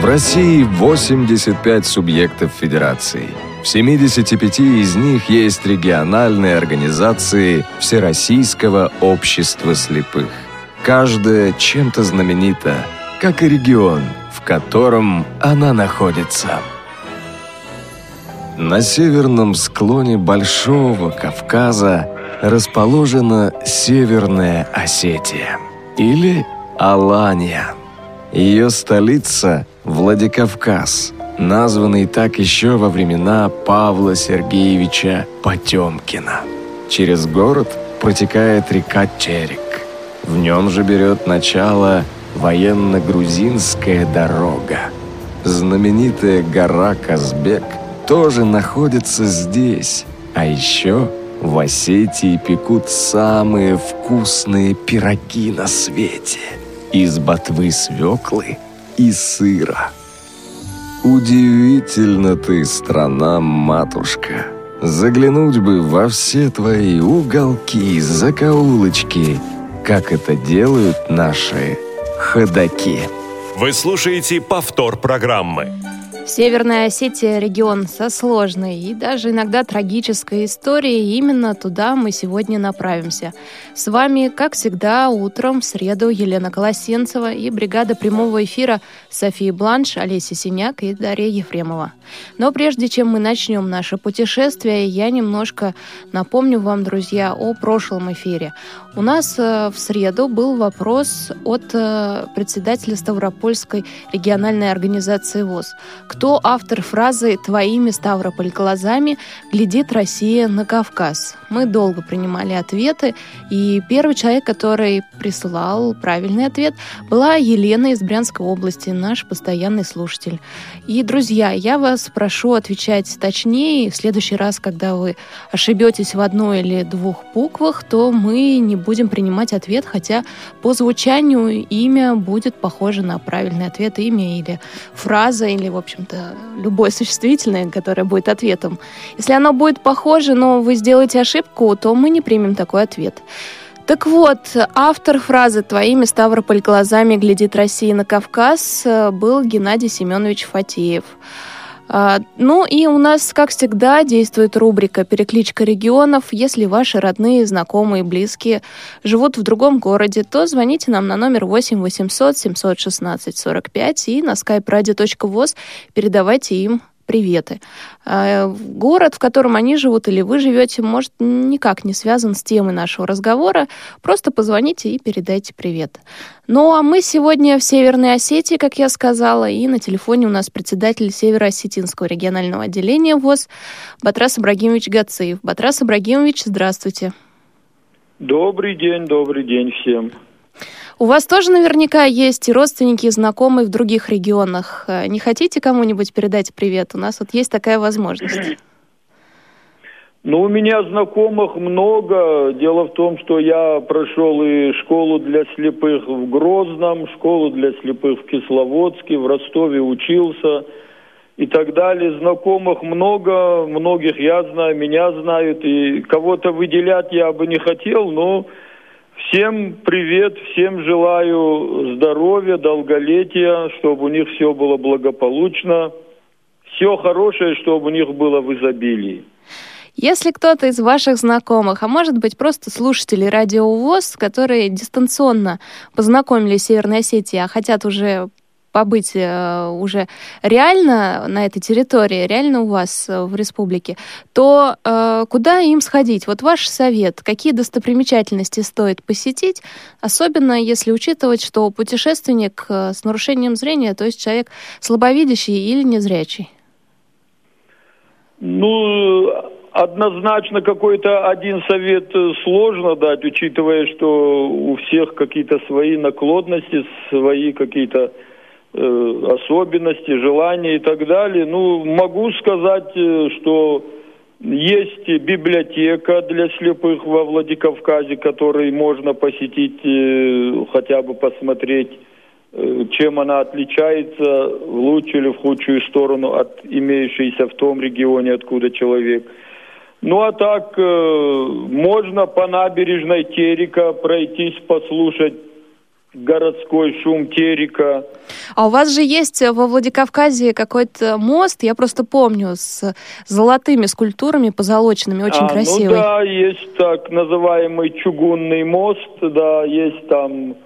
В России 85 субъектов федерации. В 75 из них есть региональные организации Всероссийского общества слепых. Каждая чем-то знаменита, как и регион, в котором она находится. На северном склоне Большого Кавказа расположена Северная Осетия или Алания. Ее столица – Владикавказ, названный так еще во времена Павла Сергеевича Потемкина. Через город протекает река Терек. В нем же берет начало военно-грузинская дорога. Знаменитая гора Казбек тоже находится здесь, а еще в Осетии пекут самые вкусные пироги на свете из ботвы свеклы и сыра. Удивительно ты, страна, матушка. Заглянуть бы во все твои уголки, закоулочки, как это делают наши ходаки. Вы слушаете повтор программы. Северная Осетия – регион со сложной и даже иногда трагической историей. Именно туда мы сегодня направимся. С вами, как всегда, утром в среду Елена Колосенцева и бригада прямого эфира София Бланш, Олеся Синяк и Дарья Ефремова. Но прежде чем мы начнем наше путешествие, я немножко напомню вам, друзья, о прошлом эфире. У нас э, в среду был вопрос от э, председателя Ставропольской региональной организации ВОЗ. Кто автор фразы «Твоими Ставрополь глазами глядит Россия на Кавказ»? Мы долго принимали ответы, и первый человек, который прислал правильный ответ, была Елена из Брянской области, наш постоянный слушатель. И, друзья, я вас прошу отвечать точнее. В следующий раз, когда вы ошибетесь в одной или двух буквах, то мы не будем принимать ответ, хотя по звучанию имя будет похоже на правильный ответ, имя или фраза, или, в общем-то, любое существительное, которое будет ответом. Если оно будет похоже, но вы сделаете ошибку, то мы не примем такой ответ. Так вот, автор фразы «Твоими Ставрополь глазами глядит Россия на Кавказ» был Геннадий Семенович Фатеев. А, ну и у нас, как всегда, действует рубрика «Перекличка регионов». Если ваши родные, знакомые, близкие живут в другом городе, то звоните нам на номер 8 800 716 45 и на skype radio.voz передавайте им приветы. А, город, в котором они живут или вы живете, может никак не связан с темой нашего разговора. Просто позвоните и передайте привет. Ну а мы сегодня в Северной Осетии, как я сказала, и на телефоне у нас председатель Северо-Осетинского регионального отделения ВОЗ Батрас Ибрагимович Гациев. Батрас Ибрагимович, здравствуйте. Добрый день, добрый день всем. У вас тоже наверняка есть и родственники, и знакомые в других регионах. Э, не хотите кому-нибудь передать привет? У нас вот есть такая возможность. Ну, у меня знакомых много. Дело в том, что я прошел и школу для слепых в Грозном, школу для слепых в Кисловодске, в Ростове учился и так далее. Знакомых много, многих я знаю, меня знают, и кого-то выделять я бы не хотел, но Всем привет, всем желаю здоровья, долголетия, чтобы у них все было благополучно. Все хорошее, чтобы у них было в изобилии. Если кто-то из ваших знакомых, а может быть просто слушатели радио ВОЗ, которые дистанционно познакомились с Северной Осетией, а хотят уже побыть э, уже реально на этой территории, реально у вас э, в республике, то э, куда им сходить? Вот ваш совет, какие достопримечательности стоит посетить, особенно если учитывать, что путешественник с нарушением зрения, то есть человек слабовидящий или незрячий? Ну, однозначно какой-то один совет сложно дать, учитывая, что у всех какие-то свои наклонности, свои какие-то особенности, желания и так далее. Ну, могу сказать, э, что есть библиотека для слепых во Владикавказе, которой можно посетить, э, хотя бы посмотреть, чем она отличается в лучшую или в худшую сторону от имеющейся в том регионе, откуда человек. Ну а так, можно по набережной Терека пройтись, послушать городской шум терека. А у вас же есть во Владикавказе какой-то мост, я просто помню, с золотыми скульптурами позолоченными, очень а, ну красивый. Ну да, есть так называемый чугунный мост, да, есть там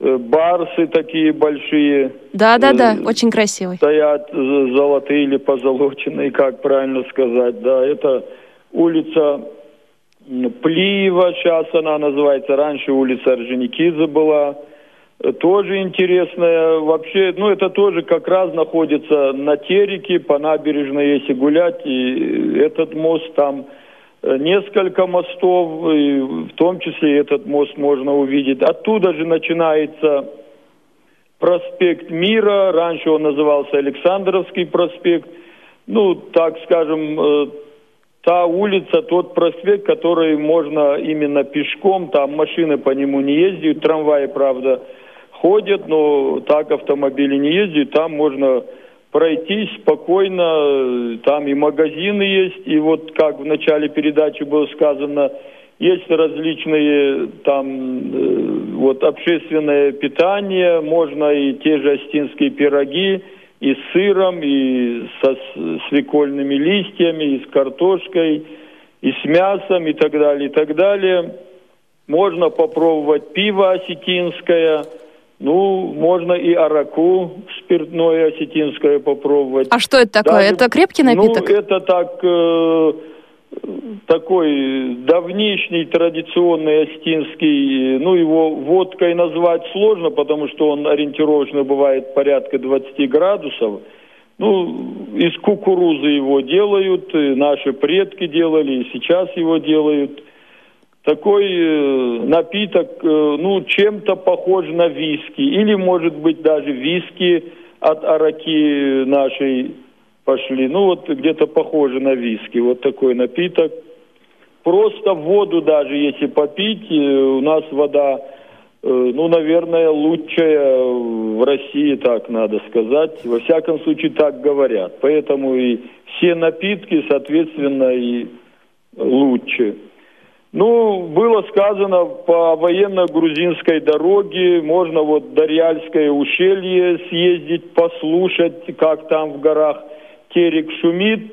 э, барсы такие большие. Да, да, да, э, очень красивый. Стоят золотые или позолоченные, как правильно сказать, да, это улица Плиева, сейчас она называется, раньше улица Орджоникидзе была, тоже интересная. Вообще, ну это тоже как раз находится на Тереке, по набережной, если гулять, и этот мост там э, несколько мостов, и в том числе этот мост можно увидеть. Оттуда же начинается проспект Мира, раньше он назывался Александровский проспект. Ну, так скажем, э, та улица, тот проспект, который можно именно пешком, там машины по нему не ездят, трамваи, правда, ходят, но так автомобили не ездят, там можно пройтись спокойно, там и магазины есть, и вот как в начале передачи было сказано, есть различные там э, вот общественное питание, можно и те же остинские пироги, и с сыром, и со свекольными листьями, и с картошкой, и с мясом, и так далее, и так далее. Можно попробовать пиво осетинское, ну, можно и араку спиртное осетинское попробовать. А что это такое? Даже, это крепкий напиток? Ну, это так... Э, такой давнишний традиционный остинский, ну его водкой назвать сложно, потому что он ориентировочно бывает порядка 20 градусов. Ну, из кукурузы его делают, наши предки делали, и сейчас его делают. Такой э, напиток, э, ну, чем-то похож на виски, или, может быть, даже виски от араки нашей пошли. Ну вот где-то похоже на виски. Вот такой напиток. Просто воду даже, если попить, э, у нас вода, ну, наверное, лучшая в России, так надо сказать. Во всяком случае, так говорят. Поэтому и все напитки, соответственно, и лучше. Ну, было сказано, по военно-грузинской дороге можно вот Дарьяльское ущелье съездить, послушать, как там в горах – терек шумит,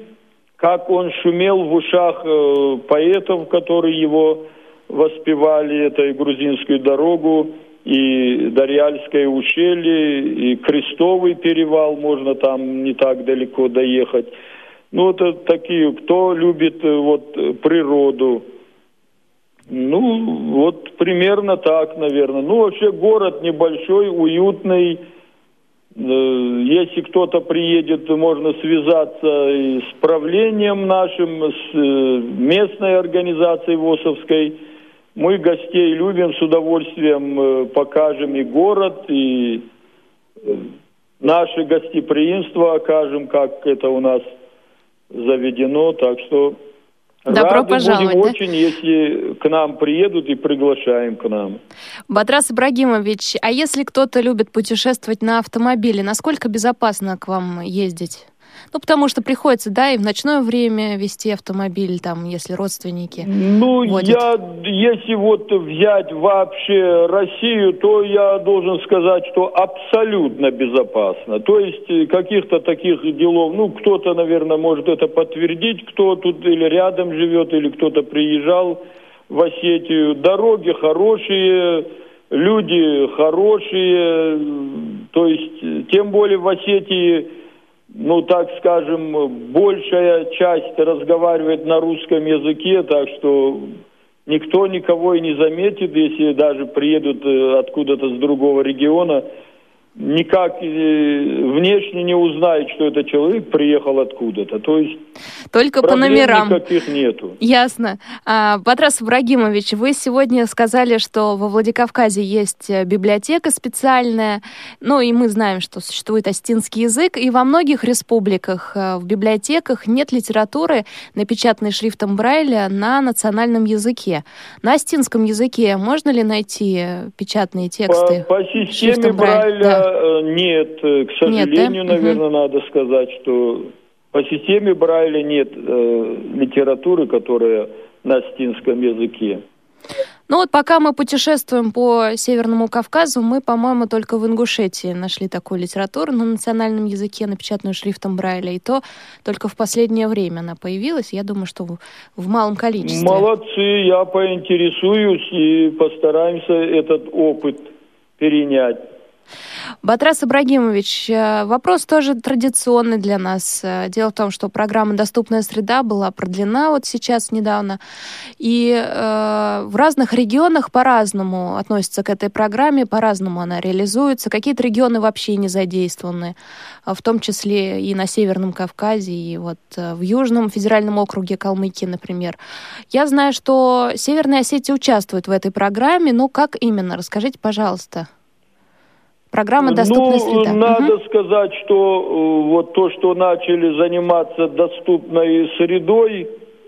как он шумел в ушах э, поэтов, которые его воспевали, это и грузинскую дорогу, и Дарьяльское ущелье, и Крестовый перевал, можно там не так далеко доехать. Ну, это такие, кто любит э, вот природу. Ну, вот примерно так, наверное. Ну, вообще город небольшой, уютный, Э, если кто-то приедет, можно связаться и с правлением нашим, с э, местной организацией ВОСовской. Мы гостей любим, с удовольствием э, покажем и город, и наше гостеприимство окажем, как это у нас заведено. Так что Добро Рады пожаловать. Будем да? очень, если к нам приедут и приглашаем к нам. Батрас Ибрагимович, а если кто-то любит путешествовать на автомобиле, насколько безопасно к вам ездить? Ну, потому что приходится, да, и в ночное время вести автомобиль, там, если родственники Ну, водят. я, если вот взять вообще Россию, то я должен сказать, что абсолютно безопасно. То есть э, каких-то таких делов, ну, кто-то, наверное, может это подтвердить, кто тут или рядом живет, или кто-то приезжал в Осетию. Дороги хорошие, люди хорошие, то есть, э, тем более в Осетии ну, так скажем, большая часть разговаривает на русском языке, так что никто никого и не заметит, если даже приедут э, откуда-то с другого региона никак э, внешне не узнает, что этот человек приехал откуда-то. То есть только по номерам. никаких нету. Ясно. А, Батрас Ибрагимович, вы сегодня сказали, что во Владикавказе есть э, библиотека специальная, ну и мы знаем, что существует астинский язык, и во многих республиках э, в библиотеках нет литературы, напечатанной шрифтом Брайля на национальном языке. На астинском языке можно ли найти печатные тексты? По, по системе Брайля да Э, нет, э, к сожалению, нет, да? наверное, угу. надо сказать, что по системе Брайля нет э, литературы, которая на астинском языке. Ну вот пока мы путешествуем по Северному Кавказу, мы, по-моему, только в Ингушетии нашли такую литературу на национальном языке, напечатанную шрифтом Брайля, и то только в последнее время она появилась. Я думаю, что в, в малом количестве. Молодцы, я поинтересуюсь и постараемся этот опыт перенять. Батрас Ибрагимович, э, вопрос тоже традиционный для нас. Э, дело в том, что программа «Доступная среда» была продлена вот сейчас недавно, и э, в разных регионах по-разному относятся к этой программе, по-разному она реализуется. Какие-то регионы вообще не задействованы, э, в том числе и на Северном Кавказе, и вот в Южном федеральном округе Калмыкии, например. Я знаю, что Северная Осетия участвует в этой программе, но как именно? Расскажите, пожалуйста. Программа «Доступная ну, среда». Надо угу. сказать, что э, вот то, что начали заниматься доступной средой,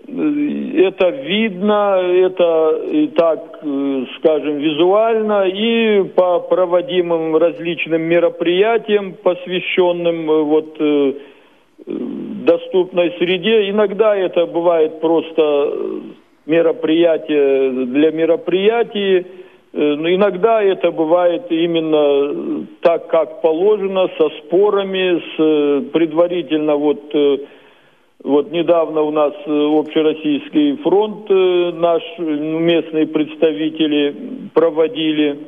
э, это видно, это и так, э, скажем, визуально, и по проводимым различным мероприятиям, посвященным вот доступной среде. Иногда это бывает просто мероприятие для мероприятий, но иногда это бывает именно так, как положено, со спорами, с э, предварительно вот э, вот недавно у нас общероссийский фронт наш местные представители проводили,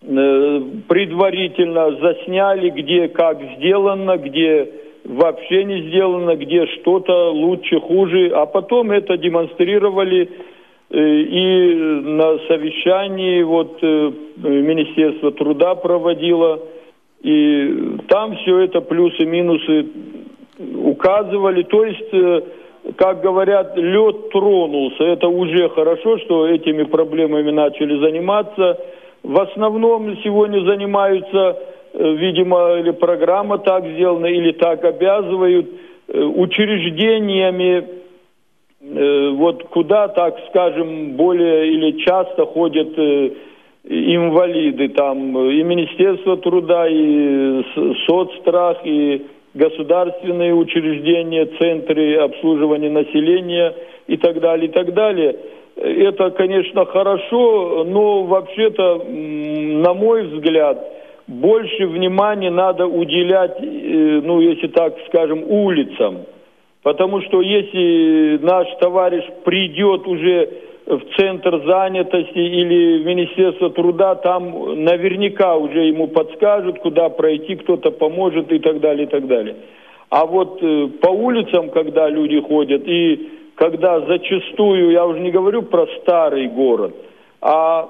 предварительно засняли, где как сделано, где вообще не сделано, где что-то лучше, хуже, а потом это демонстрировали Э, и на совещании вот э, Министерство труда проводило, и там все это плюсы-минусы указывали. То есть, э, как говорят, лед тронулся. Это уже хорошо, что этими проблемами начали заниматься. В основном сегодня занимаются, видимо, или программа так сделана, или так обязывают учреждениями Э, вот куда, так скажем, более или часто ходят э, инвалиды, там и Министерство труда, и соцстрах, и государственные учреждения, центры обслуживания населения и так далее, и так далее. Это, конечно, хорошо, но вообще-то, на мой взгляд, больше внимания надо уделять, э, ну, если так скажем, улицам. Потому что если наш товарищ придет уже в центр занятости или в Министерство труда, там наверняка уже ему подскажут, куда пройти, кто-то поможет и так далее, и так далее. А вот э, по улицам, когда люди ходят, и когда зачастую, я уже не говорю про старый город, а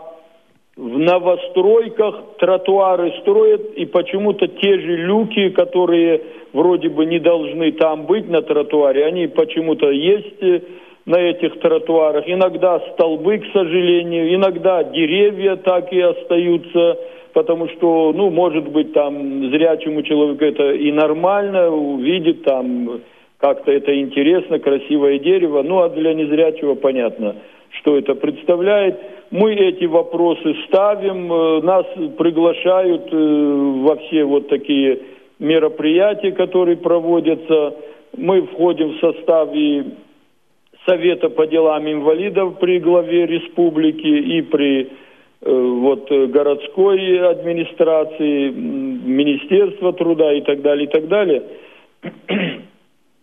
в новостройках тротуары строят, и почему-то те же люки, которые вроде бы не должны там быть на тротуаре, они почему-то есть э, на этих тротуарах. Иногда столбы, к сожалению, иногда деревья так и остаются, потому что, ну, может быть, там зрячему человеку это и нормально, увидит там как-то это интересно, красивое дерево, ну, а для незрячего понятно, что это представляет. Мы эти вопросы ставим, э, нас приглашают э, во все вот такие мероприятия, которые проводятся. Мы входим в состав и Совета по делам инвалидов при главе республики и при э, вот, городской администрации, Министерства труда и так далее, и так далее.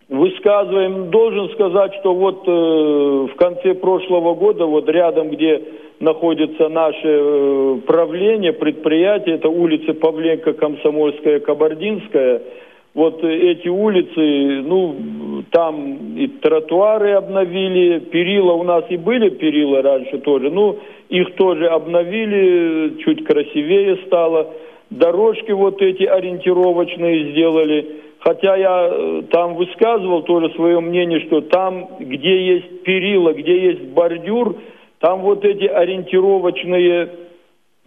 Высказываем, должен сказать, что вот э, в конце прошлого года, вот рядом, где находится наше э, правление, предприятие, это улица Павленко, Комсомольская, Кабардинская. Вот эти улицы, ну, там и тротуары обновили, перила у нас и были перила раньше тоже, ну, их тоже обновили, чуть красивее стало. Дорожки вот эти ориентировочные сделали. Хотя я э, там высказывал тоже свое мнение, что там, где есть перила, где есть бордюр, там вот эти ориентировочные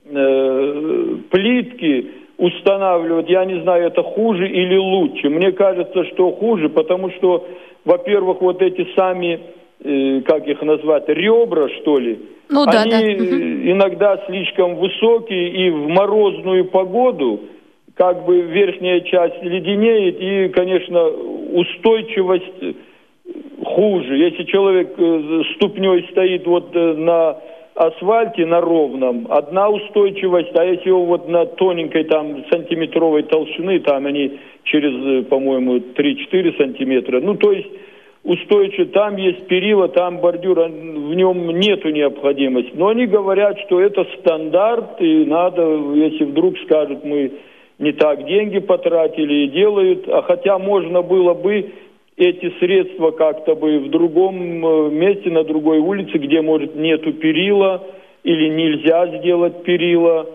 э, плитки устанавливают, я не знаю, это хуже или лучше. Мне кажется, что хуже, потому что, во-первых, вот эти сами, э, как их назвать, ребра, что ли, ну, они да, да. иногда слишком высокие, и в морозную погоду как бы верхняя часть леденеет, и, конечно, устойчивость хуже. Если человек э, ступней стоит вот э, на асфальте на ровном одна устойчивость, а если его вот на тоненькой там сантиметровой толщины, там они через, по-моему, 3-4 сантиметра, ну то есть устойчив, там есть перила, там бордюр, в нем нету необходимости. Но они говорят, что это стандарт, и надо, если вдруг скажут, мы не так деньги потратили и делают, а хотя можно было бы эти средства как-то бы в другом э, месте, на другой улице, где, может, нету перила или нельзя сделать перила,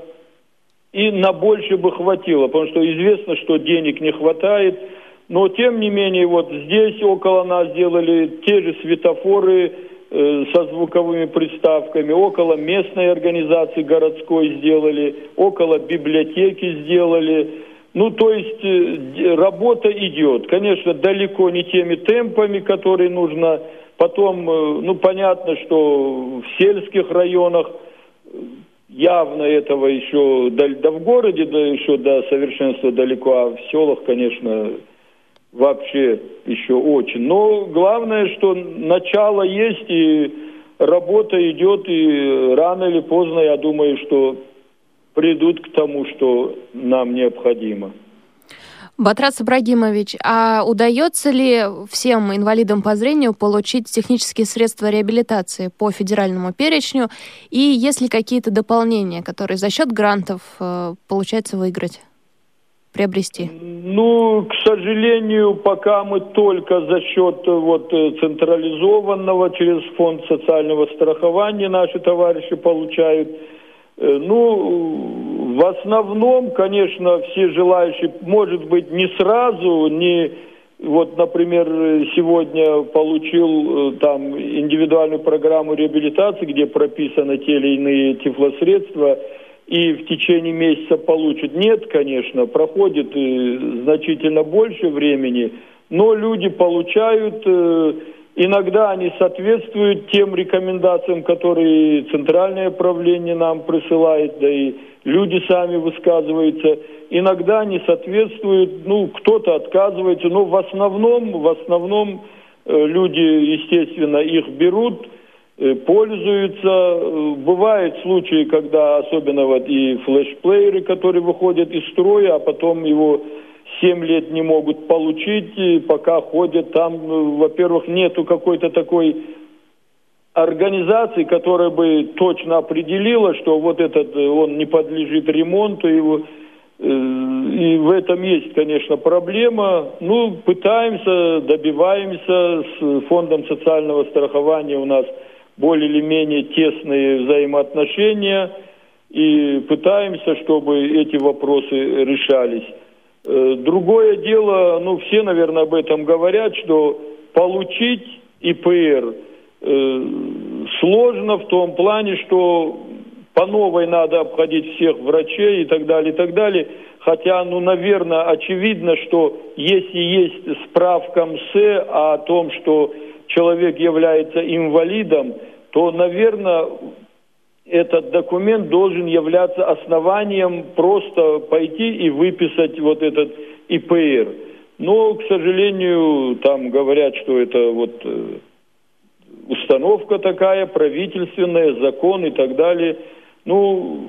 и на больше бы хватило, потому что известно, что денег не хватает, но тем не менее вот здесь около нас сделали те же светофоры со звуковыми приставками, около местной организации городской сделали, около библиотеки сделали, ну, то есть э, работа идет. Конечно, далеко не теми темпами, которые нужно. Потом, э, ну, понятно, что в сельских районах явно этого еще, да, да в городе да еще до совершенства далеко, а в селах, конечно, вообще еще очень. Но главное, что начало есть и работа идет, и рано или поздно, я думаю, что придут к тому, что нам необходимо. Батрас Ибрагимович, а удается ли всем инвалидам по зрению получить технические средства реабилитации по федеральному перечню? И есть ли какие-то дополнения, которые за счет грантов э, получается выиграть, приобрести? Ну, к сожалению, пока мы только за счет э, вот э, централизованного через фонд социального страхования наши товарищи получают Э, ну, в основном, конечно, все желающие, может быть, не сразу, не вот, например, сегодня получил там индивидуальную программу реабилитации, где прописаны те или иные тифлосредства, и в течение месяца получат. Нет, конечно, проходит э, значительно больше времени, но люди получают Иногда они соответствуют тем рекомендациям, которые Центральное правление нам присылает, да и люди сами высказываются. Иногда они соответствуют, ну, кто-то отказывается, но в основном, в основном э, люди, естественно, их берут, э, пользуются. Э, бывают случаи, когда особенно вот и флешплееры, которые выходят из строя, а потом его 7 лет не могут получить, пока ходят там, ну, во-первых, нету какой-то такой организации, которая бы точно определила, что вот этот, э, он не подлежит ремонту, его, э, и в этом есть, конечно, проблема. Ну, пытаемся, добиваемся с фондом социального страхования у нас более или менее тесные взаимоотношения и пытаемся, чтобы эти вопросы решались. Э, другое дело, ну все, наверное, об этом говорят, что получить ИПР э, сложно в том плане, что по новой надо обходить всех врачей и так далее, и так далее. Хотя, ну, наверное, очевидно, что если есть справка МС о том, что человек является инвалидом, то, наверное, этот документ должен являться основанием просто пойти и выписать вот этот ИПР. Но, к сожалению, там говорят, что это вот э, установка такая, правительственная, закон и так далее. Ну,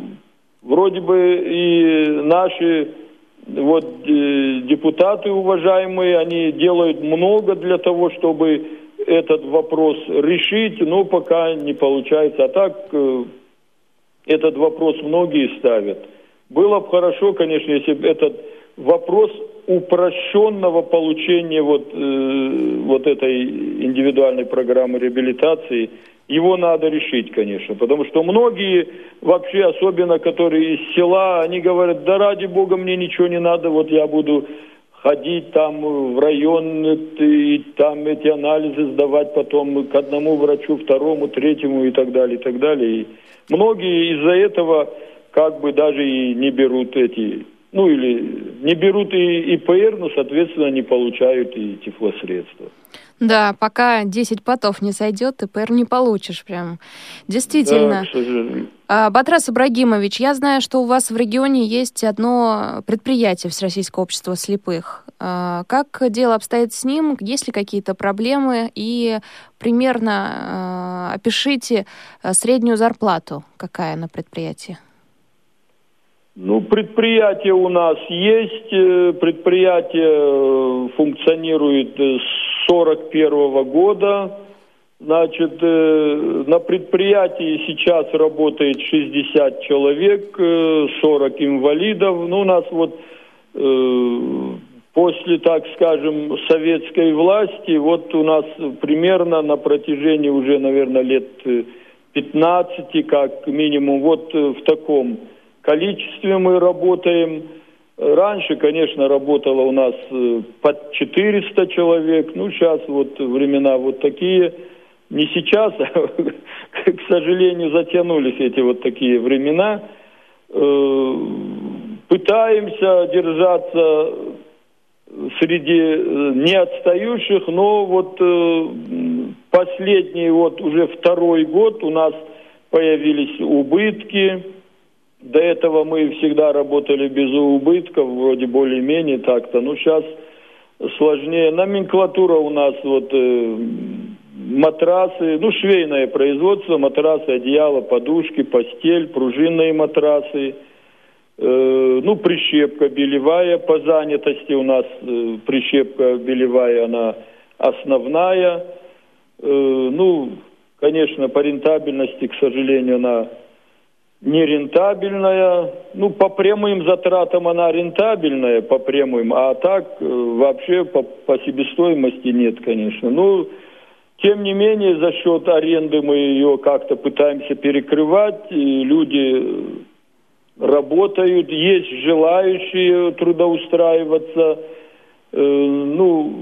вроде бы и наши вот э, депутаты уважаемые, они делают много для того, чтобы этот вопрос решить, но пока не получается. А так э, этот вопрос многие ставят. Было бы хорошо, конечно, если бы этот вопрос упрощенного получения вот, э, вот этой индивидуальной программы реабилитации, его надо решить, конечно, потому что многие вообще, особенно которые из села, они говорят, да ради бога мне ничего не надо, вот я буду ходить там в район и там эти анализы сдавать потом к одному врачу, второму, третьему и так далее, и так далее. И многие из-за этого как бы даже и не берут эти ну или не берут и ИПР, но, соответственно, не получают и теплосредства. Да, пока 10 потов не сойдет, ИПР не получишь прям. Действительно. Да, к сожалению. А, Батрас Ибрагимович, я знаю, что у вас в регионе есть одно предприятие Всероссийского общества слепых. А, как дело обстоит с ним? Есть ли какие-то проблемы? И примерно а, опишите среднюю зарплату, какая на предприятии. Ну, предприятие у нас есть. Э, предприятие э, функционирует с 41 года. Значит, э, на предприятии сейчас работает 60 человек, 40 инвалидов. Ну, у нас вот после, так скажем, советской власти, вот у нас примерно на протяжении уже, наверное, лет 15, как минимум, вот в таком количестве мы работаем. Раньше, конечно, работало у нас э, под 400 человек. Ну, сейчас вот времена вот такие. Не сейчас, а, к сожалению, затянулись эти вот такие времена. Э, пытаемся держаться среди э, не отстающих, но вот последний вот уже второй год у нас появились убытки до этого мы всегда работали без убытков, вроде более-менее так-то. Ну, сейчас сложнее. Номенклатура у нас вот э, матрасы, ну, швейное производство, матрасы, одеяло, подушки, постель, пружинные матрасы, э, ну, прищепка белевая по занятости у нас, э, прищепка белевая, она основная. Э, ну, конечно, по рентабельности, к сожалению, она нерентабельная. Ну, по прямым затратам она рентабельная, по прямым, а так э, вообще по, по себестоимости нет, конечно. Ну, тем не менее, за счет аренды мы ее как-то пытаемся перекрывать, и люди работают, есть желающие трудоустраиваться. Э, ну,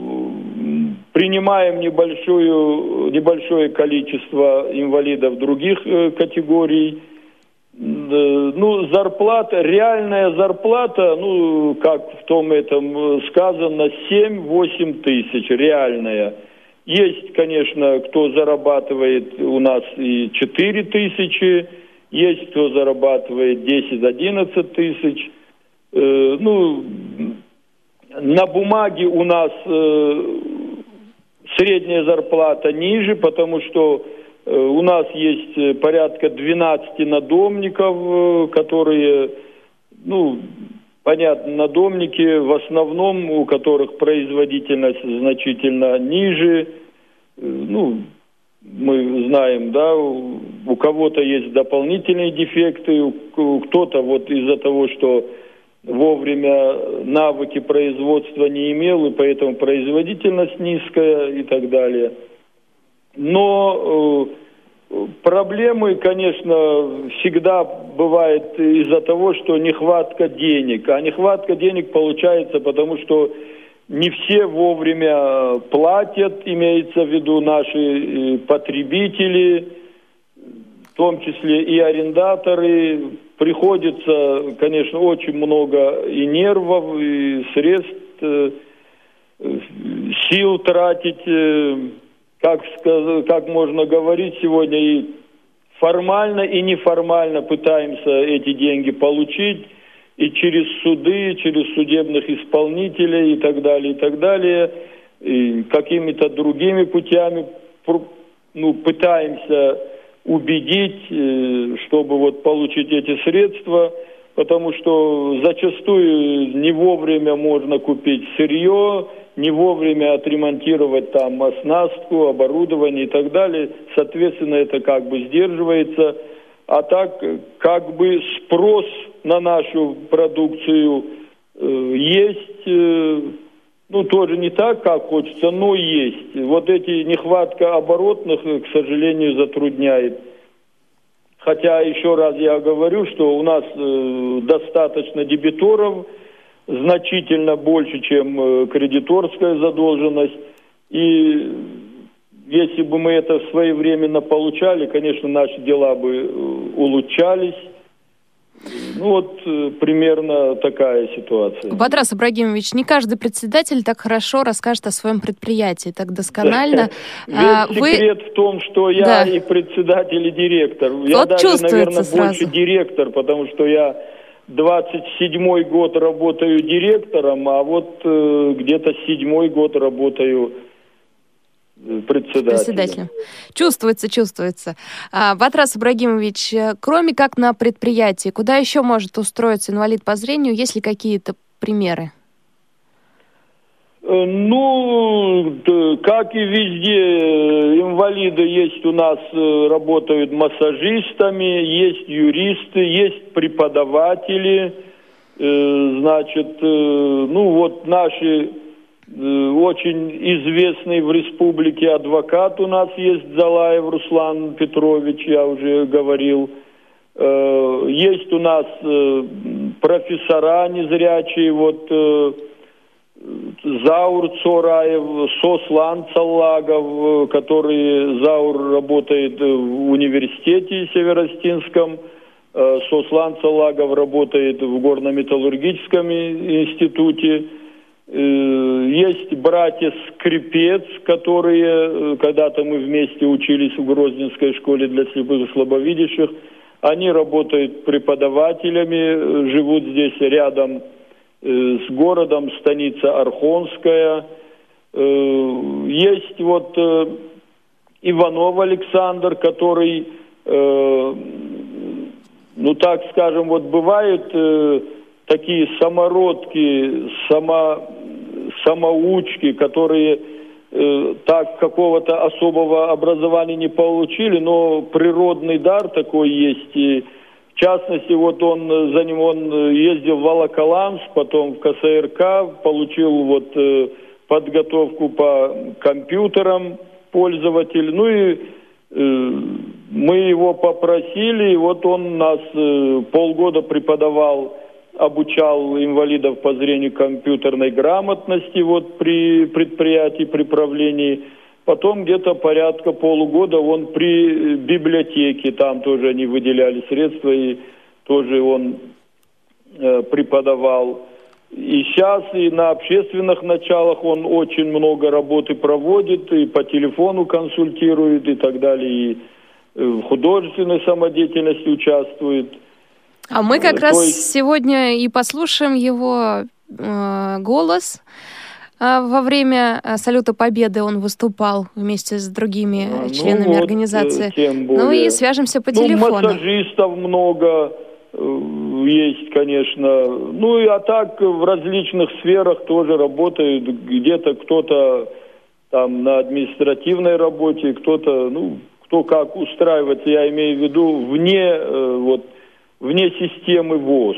принимаем небольшую, небольшое количество инвалидов других э, категорий – ну, зарплата, реальная зарплата, ну, как в том этом сказано, 7-8 тысяч, реальная. Есть, конечно, кто зарабатывает у нас и 4 тысячи, есть кто зарабатывает 10-11 тысяч. Э, ну, на бумаге у нас э, средняя зарплата ниже, потому что Э, у нас есть э, порядка 12 надомников, э, которые, ну, понятно, надомники в основном, у которых производительность значительно ниже. Ну, мы знаем, да, у кого-то есть дополнительные дефекты, кто-то вот из-за того, что вовремя навыки производства не имел, и поэтому производительность низкая и так далее – но э, проблемы, конечно, всегда бывает из-за того, что нехватка денег. А нехватка денег получается потому, что не все вовремя платят, имеется в виду наши э, потребители, в том числе и арендаторы. Приходится, конечно, очень много и нервов, и средств, э, сил тратить как, как можно говорить сегодня, и формально, и неформально пытаемся эти деньги получить, и через суды, через судебных исполнителей и так далее, и так далее, и какими-то другими путями ну, пытаемся убедить, э, чтобы вот получить эти средства, потому что зачастую не вовремя можно купить сырье, не вовремя отремонтировать там оснастку, оборудование и так далее. Соответственно, это как бы сдерживается. А так, как бы спрос на нашу продукцию э, есть, э, ну, тоже не так, как хочется, но есть. Вот эти нехватка оборотных, э, к сожалению, затрудняет. Хотя, еще раз я говорю, что у нас э, достаточно дебиторов – значительно больше, чем э, кредиторская задолженность. И если бы мы это своевременно получали, конечно, наши дела бы э, улучшались. Ну вот э, примерно такая ситуация. Батрас Ибрагимович, не каждый председатель так хорошо расскажет о своем предприятии, так досконально. Весь а, секрет в том, что я и председатель, и директор. Я даже, наверное, больше директор, потому что я 27-й год работаю директором, а вот э, где-то седьмой год работаю председателем. председателем. Чувствуется, чувствуется. А, Батрас Ибрагимович, э, кроме как на предприятии, куда еще может устроиться инвалид по зрению, есть ли какие-то примеры? Э, ну, как и везде, э, инвалиды есть у нас, работают массажистами, есть юристы, есть преподаватели. Значит, ну вот наши Э, очень известный в республике адвокат у нас есть Залаев Руслан Петрович, я уже говорил. Э, есть у нас э, профессора незрячие, вот Заур Цораев, Сослан Цаллагов, который Заур работает в университете Северостинском, Сослан Цаллагов работает в горно-металлургическом институте. Э, есть братья Скрипец, которые э, когда-то мы вместе учились в Грозненской школе для слепых и слабовидящих. Они работают преподавателями, э, живут здесь рядом с городом, станица Архонская. Есть вот Иванов Александр, который, ну так скажем, вот бывает такие самородки, само, самоучки, которые э, так какого-то особого образования не получили, но природный дар такой есть. В частности, вот он за ним он ездил в Волоколамск, потом в КСРК, получил вот э, подготовку по компьютерам пользователь. Ну и э, мы его попросили, и вот он нас э, полгода преподавал обучал инвалидов по зрению компьютерной грамотности вот при предприятии, при правлении. Потом где-то порядка полугода он при библиотеке, там тоже они выделяли средства, и тоже он э, преподавал. И сейчас и на общественных началах он очень много работы проводит, и по телефону консультирует и так далее, и в художественной самодеятельности участвует. А мы как То раз есть... сегодня и послушаем его э, голос. А во время э, салюта Победы он выступал вместе с другими а, членами ну вот, организации. Тем более. Ну и свяжемся по ну, телефону. Массажистов много э, есть, конечно. Ну и а так в различных сферах тоже работают. Где-то кто-то там на административной работе, кто-то, ну, кто как устраивается, я имею в виду, вне э, вот вне системы ВОЗ.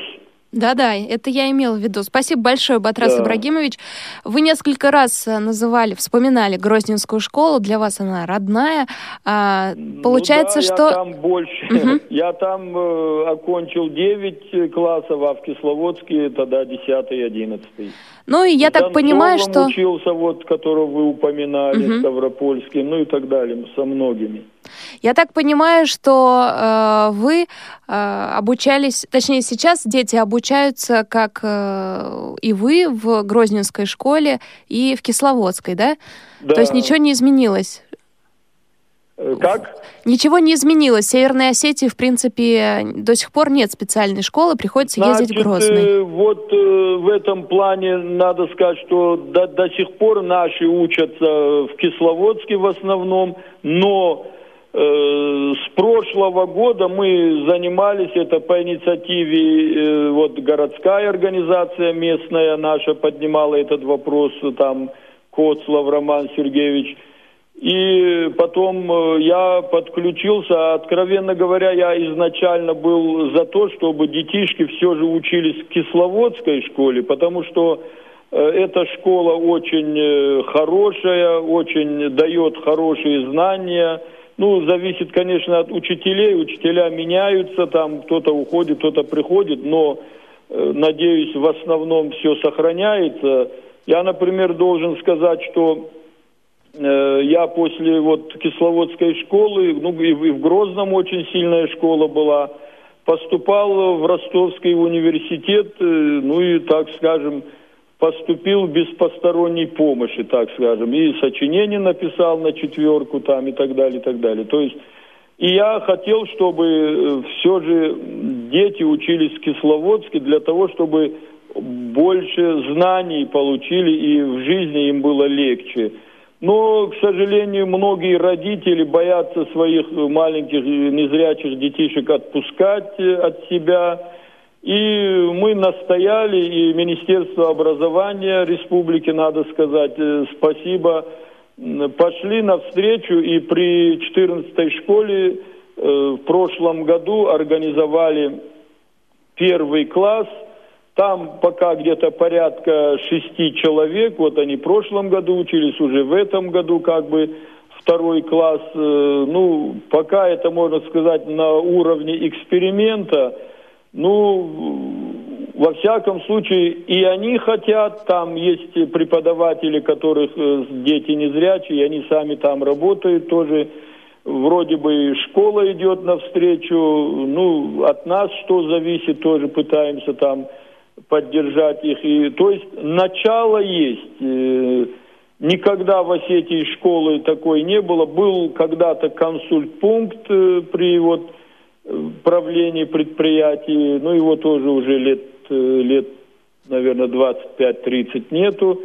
Да-да, это я имел в виду. Спасибо большое, Батрас да. Ибрагимович. Вы несколько раз э, называли, вспоминали Грозненскую школу. Для вас она родная. А, получается, ну, да, что... Я там больше. Угу. Я там э, окончил 9 классов, а в Кисловодске тогда 10 и 11. Ну, и я так понимаю, что... учился, вот, которого вы упоминали, угу. Ставропольский, ну и так далее, со многими. Я так понимаю, что э, вы э, обучались, точнее сейчас дети обучаются, как э, и вы в Грозненской школе и в Кисловодской, да? Да. То есть ничего не изменилось? Э, как? Ничего не изменилось. В Северной Осетии, в принципе, до сих пор нет специальной школы, приходится Значит, ездить в Грозный. Э, вот э, в этом плане надо сказать, что до, до сих пор наши учатся в Кисловодске в основном, но с прошлого года мы занимались, это по инициативе, э, вот городская организация местная наша поднимала этот вопрос, там Коцлав Роман Сергеевич – и потом э, я подключился, откровенно говоря, я изначально был за то, чтобы детишки все же учились в Кисловодской школе, потому что э, эта школа очень э, хорошая, очень дает хорошие знания. Ну, зависит, конечно, от учителей. Учителя меняются, там кто-то уходит, кто-то приходит, но, надеюсь, в основном все сохраняется. Я, например, должен сказать, что Э, я после вот Кисловодской школы, ну и в Грозном очень сильная школа была, поступал в Ростовский университет, э, ну и, так скажем, поступил без посторонней помощи, так скажем, и сочинение написал на четверку там и так далее, и так далее. То есть и я хотел, чтобы э, все же дети учились в Кисловодске для того, чтобы больше знаний получили и в жизни им было легче. Но, к сожалению, многие родители боятся своих маленьких незрячих детишек отпускать э, от себя. И мы настояли, и Министерство образования республики, надо сказать, э, спасибо, пошли навстречу и при 14 школе э, в прошлом году организовали первый класс. Там пока где-то порядка шести человек. Вот они в прошлом году учились, уже в этом году как бы второй класс. Э, ну, пока это, можно сказать, на уровне эксперимента. Ну, во всяком случае, и они хотят, там есть преподаватели, которых э, дети незрячие, и они сами там работают тоже. Вроде бы школа идет навстречу, ну, от нас что зависит, тоже пытаемся там поддержать их. И, то есть начало есть. Э, никогда в Осетии школы такой не было. Был когда-то консультпункт э, при вот правлении предприятий, ну его тоже уже лет Э, лет, наверное, 25-30 нету.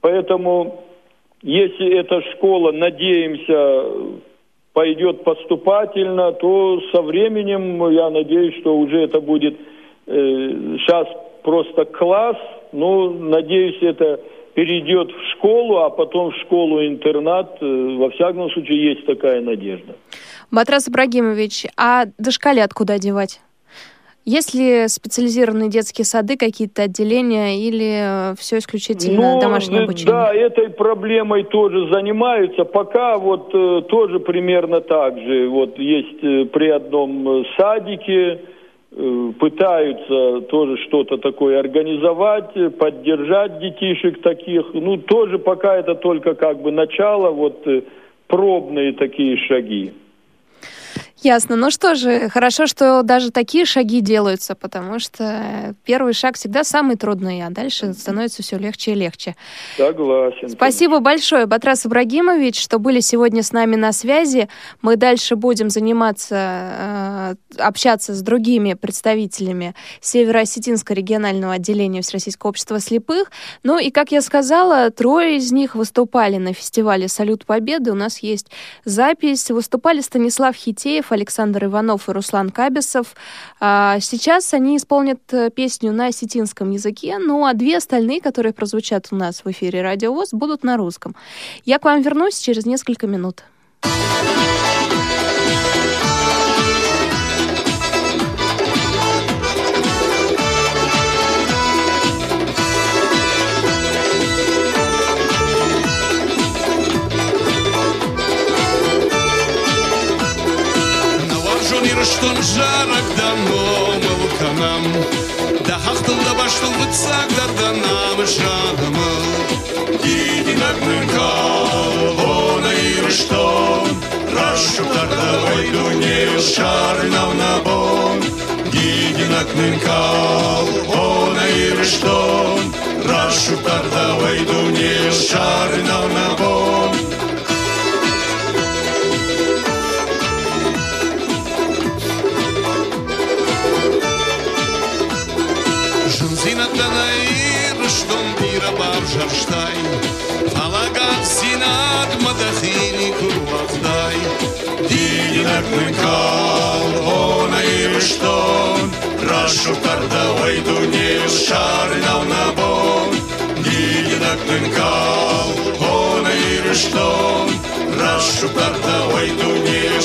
Поэтому, если эта школа, надеемся, пойдет поступательно, то со временем, я надеюсь, что уже это будет э, сейчас просто класс, но, надеюсь, это перейдет в школу, а потом в школу-интернат. Э, во всяком случае, есть такая надежда. Батрас Ибрагимович, а дошколят куда девать? Есть ли специализированные детские сады, какие-то отделения или э, все исключительно ну, домашнее обучение? Да, этой проблемой тоже занимаются. Пока вот э, тоже примерно так же. Вот есть э, при одном садике, пытаются тоже что-то такое организовать, поддержать детишек таких. Ну, тоже пока это только как бы начало, вот пробные такие шаги. Ясно. Ну что же, хорошо, что даже такие шаги делаются, потому что первый шаг всегда самый трудный, а дальше становится все легче и легче. Согласен. Спасибо большое, Батрас Ибрагимович, что были сегодня с нами на связи. Мы дальше будем заниматься, э, общаться с другими представителями Северо-Осетинского регионального отделения Всероссийского общества слепых. Ну и, как я сказала, трое из них выступали на фестивале «Салют Победы». У нас есть запись. Выступали Станислав Хитеев, Андреев, Александр Иванов и Руслан Кабисов. А, сейчас они исполнят э, песню на осетинском языке, ну а две остальные, которые прозвучат у нас в эфире Радио ВОЗ, будут на русском. Я к вам вернусь через несколько минут. Штон жарак дано мылканам Да хахтылда баштыл бытсак дарданам жанымы Гидинак мынкал она ирыштон Рашуктарда вайдуне шарнав на бон Гидинак мынкал она ирыштон Рашуктарда вайдуне шарнав на бон Jarstein Falagat sinad madachini kurvavdai Dinak minkal ona irishton Rashu kardavai dunir sharnav nabon Dinak minkal ona irishton Rashu kardavai dunir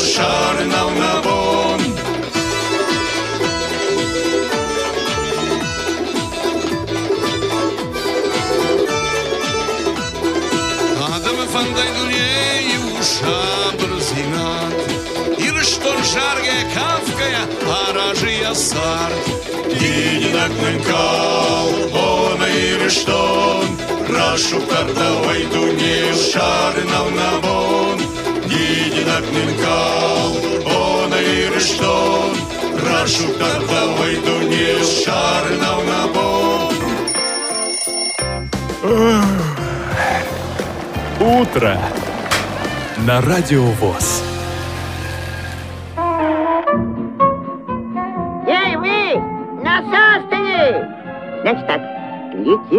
Жарге кавкая, аражия сар. Дининак мынкал, она ириштон, Рашу картавай дуне шарнав набон. Дининак мынкал, она ириштон, Рашу тартовой дуне шарнав набор. Утро на Радио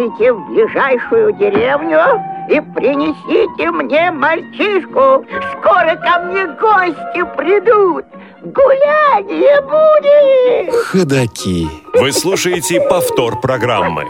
летите в ближайшую деревню и принесите мне мальчишку. Скоро ко мне гости придут. Гуляние будет! Ходаки. Вы слушаете повтор программы.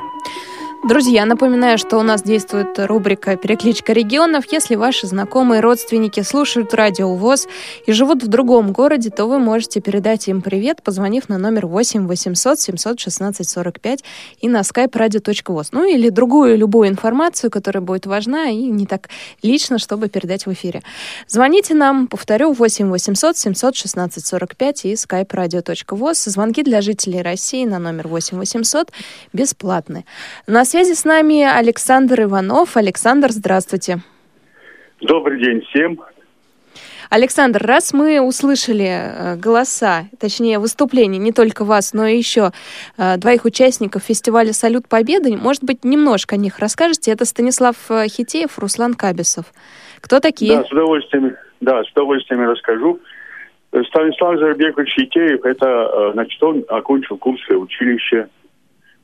Друзья, напоминаю, что у нас действует рубрика «Перекличка регионов». Если ваши знакомые, родственники слушают радио ВОЗ и живут в другом городе, то вы можете передать им привет, позвонив на номер 8 800 716 45 и на skype radio.voz. Ну или другую любую информацию, которая будет важна и не так лично, чтобы передать в эфире. Звоните нам, повторю, 8 800 716 45 и skype radio.voz. Звонки для жителей России на номер 8 800 бесплатны. На связи с нами Александр Иванов. Александр, здравствуйте. Добрый день всем. Александр, раз мы услышали э, голоса, точнее выступления не только вас, но и еще э, двоих участников фестиваля «Салют Победы», может быть, немножко о них расскажете? Это Станислав э, Хитеев, Руслан Кабисов. Кто такие? Да, с удовольствием, да, с удовольствием расскажу. Станислав Зарбекович Хитеев, это, значит, он окончил Курское училище,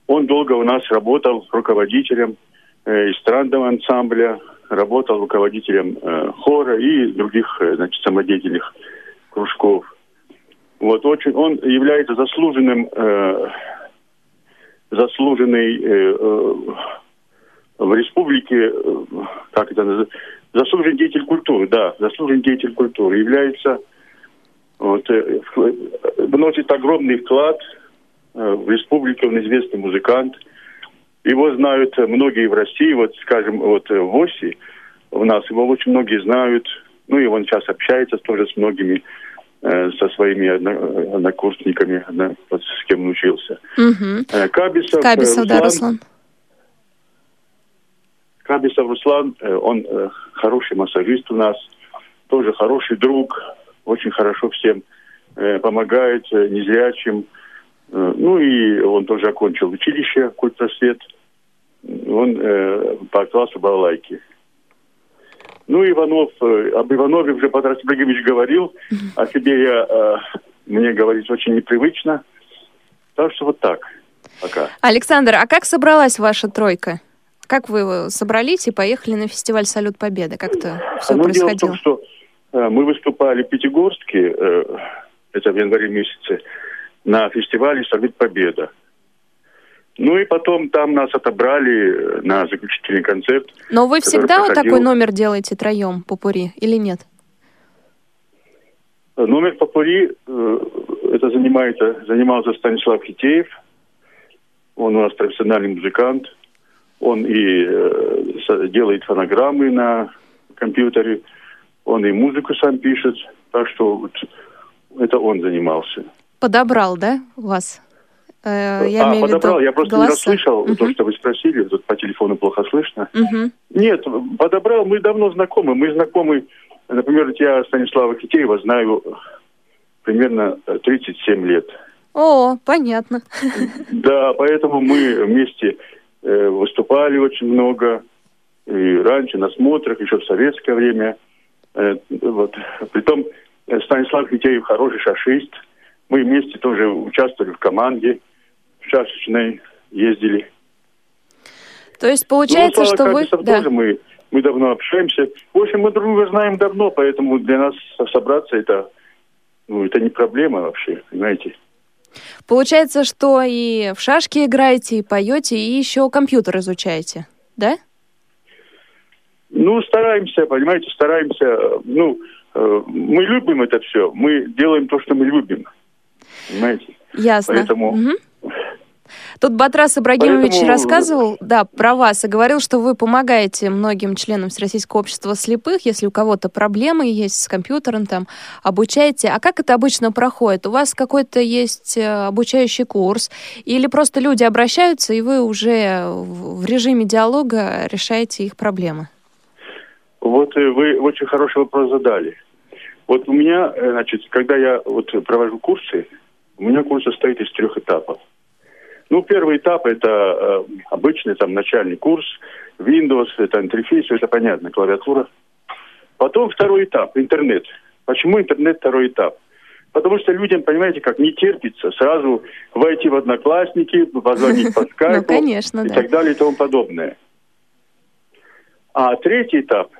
он долго у нас работал руководителем э, эстрадного ансамбля, работал руководителем э, хора и других, э, значит, самодеятельных кружков. Вот очень он является заслуженным, э, заслуженный э, в республике, как это называется, заслуженный деятель культуры, да, заслуженный деятель культуры, является, вот, э, вносит огромный вклад в республике он известный музыкант. Его знают многие в России, вот, скажем, вот в ОСИ у нас его очень многие знают. Ну и он сейчас общается тоже с многими, э, со своими однокурсниками, вот, с кем учился. Угу. Кабисов, Кабисов, Руслан, да, Руслан. Кабисов Руслан, он хороший массажист у нас, тоже хороший друг, очень хорошо всем помогает незрячим, Э, ну и он тоже окончил училище культпросвет. Он э, по классу балалайки. Ну, Иванов, э, об Иванове уже Патрас Ибрагимович говорил, о себе я, э, мне говорить очень непривычно. Так что вот так пока. Александр, а как собралась ваша тройка? Как вы собрались и поехали на фестиваль «Салют Победы»? Как это все ну, происходило? Дело в том, что э, мы выступали в Пятигорске, э, это в январе месяце, на фестивале «Салют Победа». Ну и потом там нас отобрали на заключительный концерт. Но вы всегда проходил... такой номер делаете троем по пури или нет? Номер по пури, э, это занимается, занимался Станислав Хитеев. Он у нас профессиональный музыкант. Он и э, делает фонограммы на компьютере. Он и музыку сам пишет. Так что вот, это он занимался подобрал, да, вас? Э, я а, подобрал, виду я просто голоса. не расслышал угу. то, что вы спросили, тут по телефону плохо слышно. Угу. Нет, подобрал, мы давно знакомы, мы знакомы, например, я Станислава Китеева знаю примерно 37 лет. О, понятно. Да, поэтому мы вместе э, выступали очень много, и раньше на смотрах, еще в советское время. Э, вот. Притом э, Станислав Китеев хороший шашист – мы вместе тоже участвовали в команде, в шашечной ездили. То есть получается, ну, что вы... Да. Тоже мы, мы давно общаемся. В общем, мы друг друга знаем давно, поэтому для нас собраться это, ну, это не проблема вообще, понимаете. Получается, что и в шашки играете, и поете, и еще компьютер изучаете, да? Ну, стараемся, понимаете, стараемся. Ну, э, мы любим это все. Мы делаем то, что мы любим. Понимаете? Ясно. Поэтому... Угу. Тут Батрас Ибрагимович Поэтому... рассказывал, да, про вас и говорил, что вы помогаете многим членам Всероссийского общества слепых, если у кого-то проблемы есть с компьютером, там, обучаете. А как это обычно проходит? У вас какой-то есть э, обучающий курс или просто люди обращаются, и вы уже в режиме диалога решаете их проблемы? Вот э, вы очень хороший вопрос задали. Вот у меня, э, значит, когда я вот провожу курсы, У меня курс состоит из трех этапов. Ну, первый этап – это э, обычный там начальный курс, Windows, это интерфейс, это понятно, клавиатура. Потом второй этап – интернет. Почему интернет второй этап? Потому что людям, понимаете, как не терпится сразу войти в одноклассники, позвонить по скайпу Ну, конечно, и да. так далее и тому подобное. А третий этап –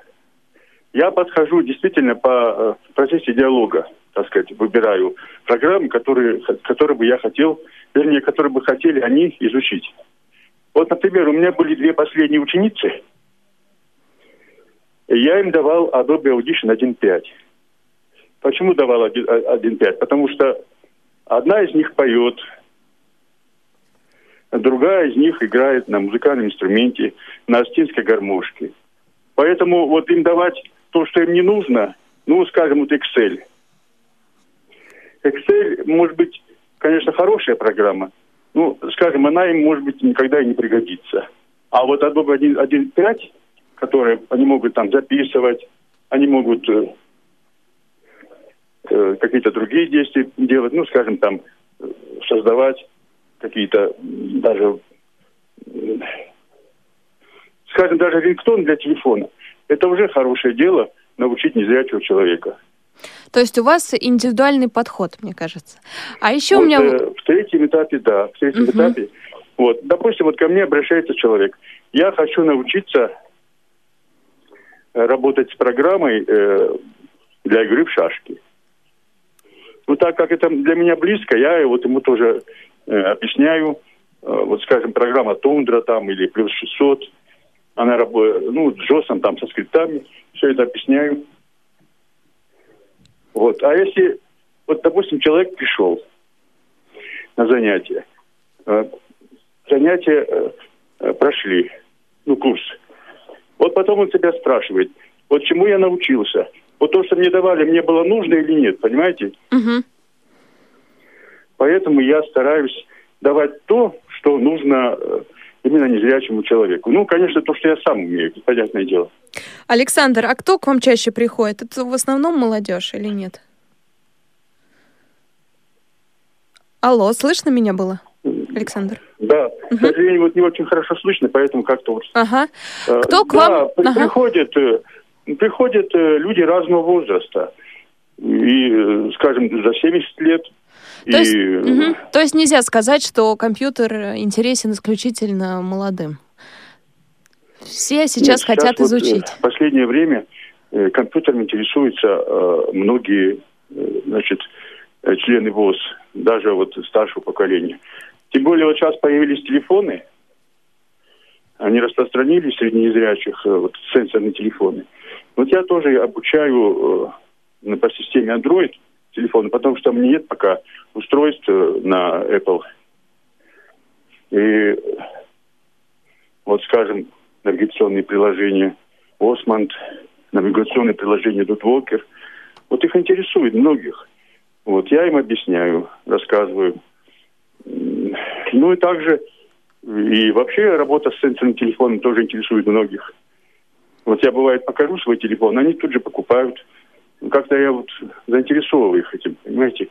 я подхожу действительно по э, процессе диалога, так сказать, выбираю программы, которые, которые бы я хотел, вернее, которые бы хотели они изучить. Вот, например, у меня были две последние ученицы, и я им давал Adobe Audition 1.5. Почему давал 1.5? Потому что одна из них поет, другая из них играет на музыкальном инструменте, на астинской гармошке. Поэтому вот им давать то, что им не нужно, ну, скажем, вот Excel. Excel, может быть, конечно, хорошая программа, ну, скажем, она им, может быть, никогда и не пригодится. А вот Adobe 1.5, которые они могут там записывать, они могут э, э, какие-то другие действия делать, ну, скажем, там, э, создавать какие-то даже, скажем, даже рингтон для телефона. Это уже хорошее дело научить незрячего человека. То есть у вас индивидуальный подход, мне кажется. А еще Вот, у меня... э, в третьем этапе, да, в третьем Мгм. этапе. Вот, допустим, вот ко мне обращается человек. Я хочу научиться э, работать с программой э, для игры в шашки. Ну, так как это для меня близко, я вот ему тоже э, объясняю. Э, вот, скажем, программа Тундра там или Плюс 600. Она работает, ну, с JOS там, со скриптами. Все это объясняю. Вот. А если, вот, допустим, человек пришел на занятие, э, занятия э, э, прошли, ну, курс. Вот потом он себя спрашивает, вот чему я научился? Вот то, что мне давали, мне было нужно или нет, понимаете? Мгм. Поэтому я стараюсь давать то, что нужно именно незрячему человеку. Ну, конечно, то, что я сам умею, это понятное дело. Александр, а кто к вам чаще приходит? Это в основном молодежь или нет? Алло, слышно меня было, Александр? Да, к сожалению, вот не очень хорошо слышно, поэтому как-то вот... Ага. э, Кто к да, вам? при- Ага. приходят, э, приходят э, люди разного возраста. И, скажем, за 70 лет. То есть, мгм. То есть нельзя сказать, что компьютер интересен исключительно молодым. Все сейчас Нет, хотят вот, э, изучить. в последнее время э, компьютером интересуются многие, значит, члены ВОЗ, даже вот старшего поколения. Тем более вот сейчас появились телефоны, они распространились среди незрячих, вот сенсорные телефоны. Вот я тоже обучаю по системе Android телефоны, потому что меня нет пока устройств на Apple. И вот, скажем, навигационные приложения Осмонд, навигационные приложения Дудвокер. Вот их интересует многих. Вот я им объясняю, рассказываю. Ну и также и вообще работа с сенсорным телефоном тоже интересует многих. Вот я бывает покажу свой телефон, они тут же покупают. Как-то я вот заинтересовываю их этим, понимаете?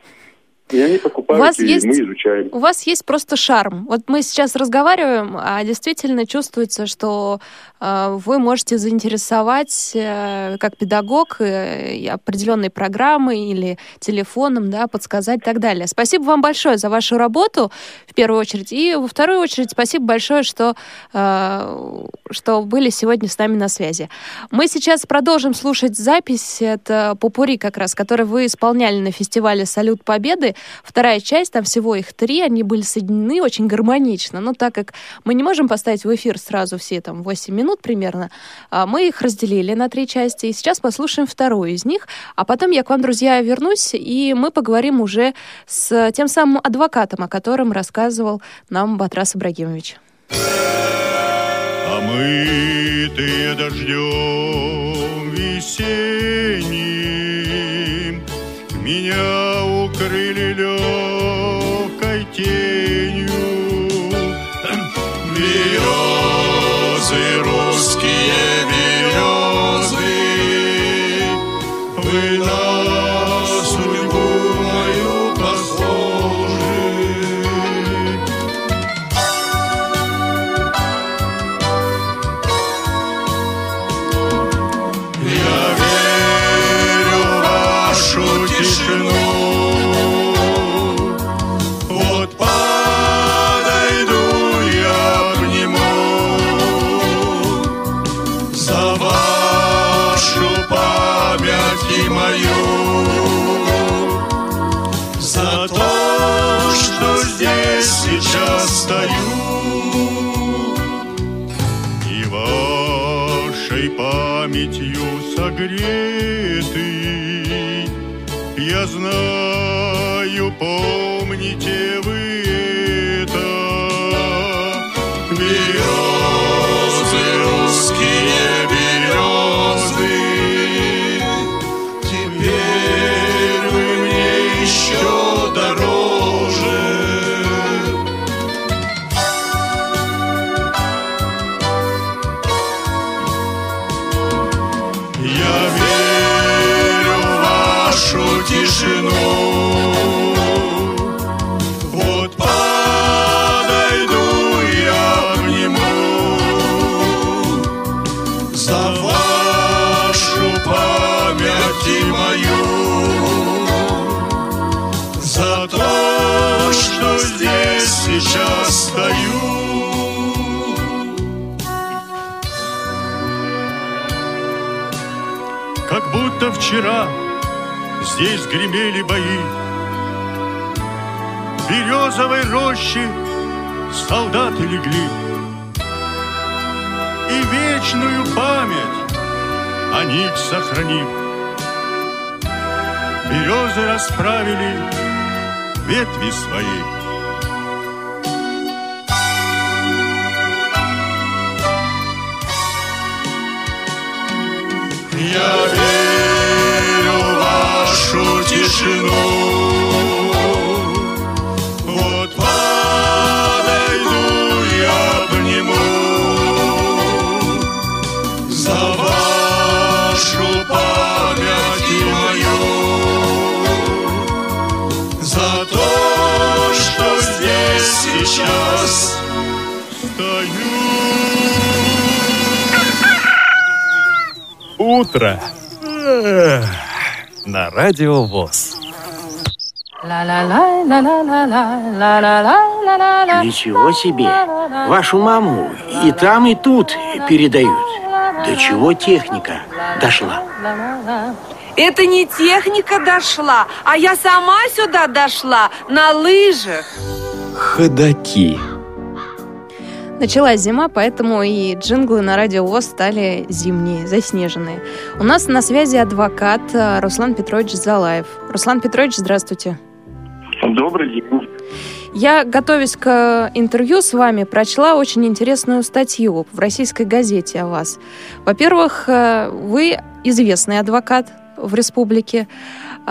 И они покупают, У вас и есть- мы изучаем. У вас есть просто шарм. Вот мы сейчас разговариваем, а действительно чувствуется, что э, вы можете заинтересовать э, как педагог э, определенной программой или телефоном, да, подсказать и так далее. Спасибо вам большое за вашу работу, в первую очередь. И во вторую очередь спасибо большое, что, э, что были сегодня с нами на связи. Мы сейчас продолжим слушать запись. Это Попури как раз, который вы исполняли на фестивале «Салют Победы». Вторая часть, там всего их три, они были соединены очень гармонично. Но так как мы не можем поставить в эфир сразу все там 8 минут примерно, а, мы их разделили на три части. И сейчас послушаем вторую из них. А потом я к вам, друзья, вернусь, и мы поговорим уже с тем самым адвокатом, о котором рассказывал нам Батрас Ибрагимович. Омытые дождем весенним Меня укрыли легкой тенью. Березы, русские я знаю, помните сейчас стою. Как будто вчера здесь гремели бои. В березовой роще солдаты легли. И вечную память о них сохранив. Березы расправили ветви свои. Я верю в вашу тишину. Вот подойду я обниму за вашу память и мою, за то, что здесь сейчас Утро. На радио ВОЗ. Ничего себе! Вашу маму и там, и тут передают. До чего техника дошла? Это не техника дошла, а я сама сюда дошла на лыжах. Ходаки. Началась зима, поэтому и джинглы на радио ВОЗ стали зимние, заснеженные. У нас на связи адвокат э, Руслан Петрович Залаев. Руслан Петрович, здравствуйте. Добрый день. Я, готовясь к интервью с вами, прочла очень интересную статью в российской газете о вас. Во-первых, э, вы известный адвокат в республике,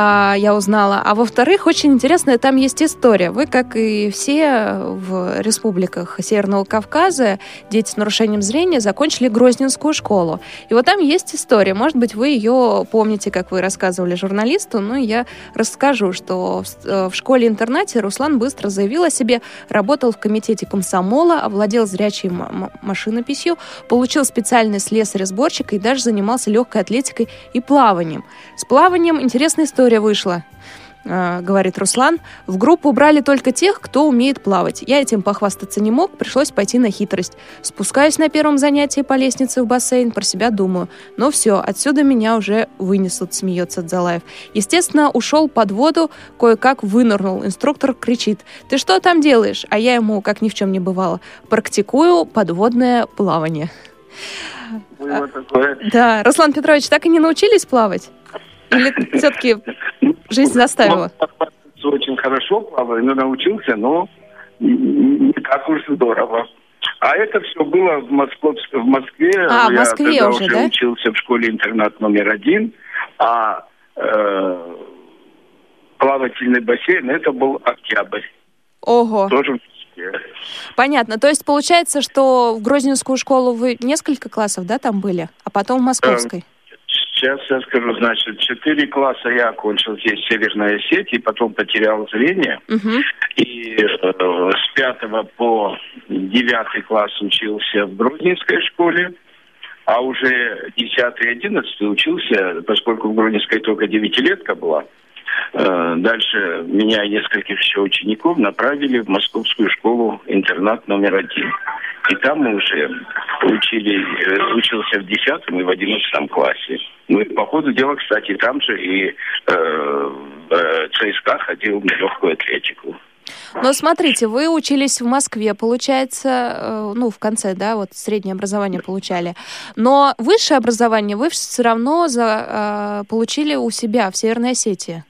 а, я узнала. А во-вторых, очень интересная там есть история. Вы, как и все в республиках Северного Кавказа, дети с нарушением зрения, закончили Грозненскую школу. И вот там есть история. Может быть, вы ее помните, как вы рассказывали журналисту, но я расскажу, что в, э, в школе-интернате Руслан быстро заявил о себе, работал в комитете комсомола, овладел зрячей машинописью, получил специальный слесарь-сборщик и даже занимался легкой атлетикой и плаванием. С плаванием интересная история вышла э, говорит Руслан. В группу брали только тех, кто умеет плавать. Я этим похвастаться не мог, пришлось пойти на хитрость. Спускаюсь на первом занятии по лестнице в бассейн, про себя думаю. Ну все, отсюда меня уже вынесут, смеется Дзалаев. Естественно, ушел под воду, кое-как вынырнул. Инструктор кричит, ты что там делаешь? А я ему, как ни в чем не бывало, практикую подводное плавание. Да, Руслан Петрович, так и не научились плавать? Или все-таки жизнь заставила? Ну, Очень хорошо плаваю, но научился, но не так уж здорово. А это все было в, Московск- в Москве. А, в Я Москве тогда уже, да? учился в школе-интернат номер один. А э, плавательный бассейн, это был Октябрь. Ого, Тоже в Москве. понятно. То есть получается, что в Грозненскую школу вы несколько классов, да, там были, а потом в Московской? Сейчас я скажу, значит, четыре класса я окончил здесь, в Северной Осетии, потом потерял зрение. Мгм. И э, с пятого по девятый класс учился в Грозненской школе, а уже десятый и одиннадцатый учился, поскольку в Грозненской только девятилетка была, дальше меня и нескольких еще учеников направили в московскую школу-интернат номер один. И там мы уже учили, э, учился в 10 и в 11 классе. Ну и по ходу дела, кстати, там же и э, э, ЦСКА ходил на легкую атлетику. Но смотрите, вы учились в Москве, получается, э, ну, в конце, да, вот среднее образование получали. Но высшее образование вы все равно за, э, получили у себя в Северной Осетии.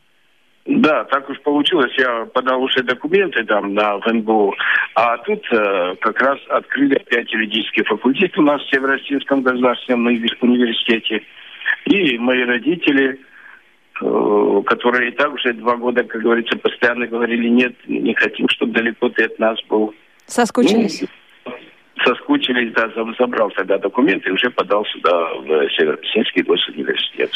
Да, так уж получилось. Я подал уже документы там на ВНБУ. А тут э, как раз открыли опять юридический факультет у нас в Северо-Осетинском государственном университете. И мои родители Э, которые и так уже два года, как говорится, постоянно говорили, нет, не хотим, чтобы далеко ты от нас был. Соскучились? Ну, соскучились, да, забрал тогда документы и уже подал сюда, в Северо-Песенский госуниверситет.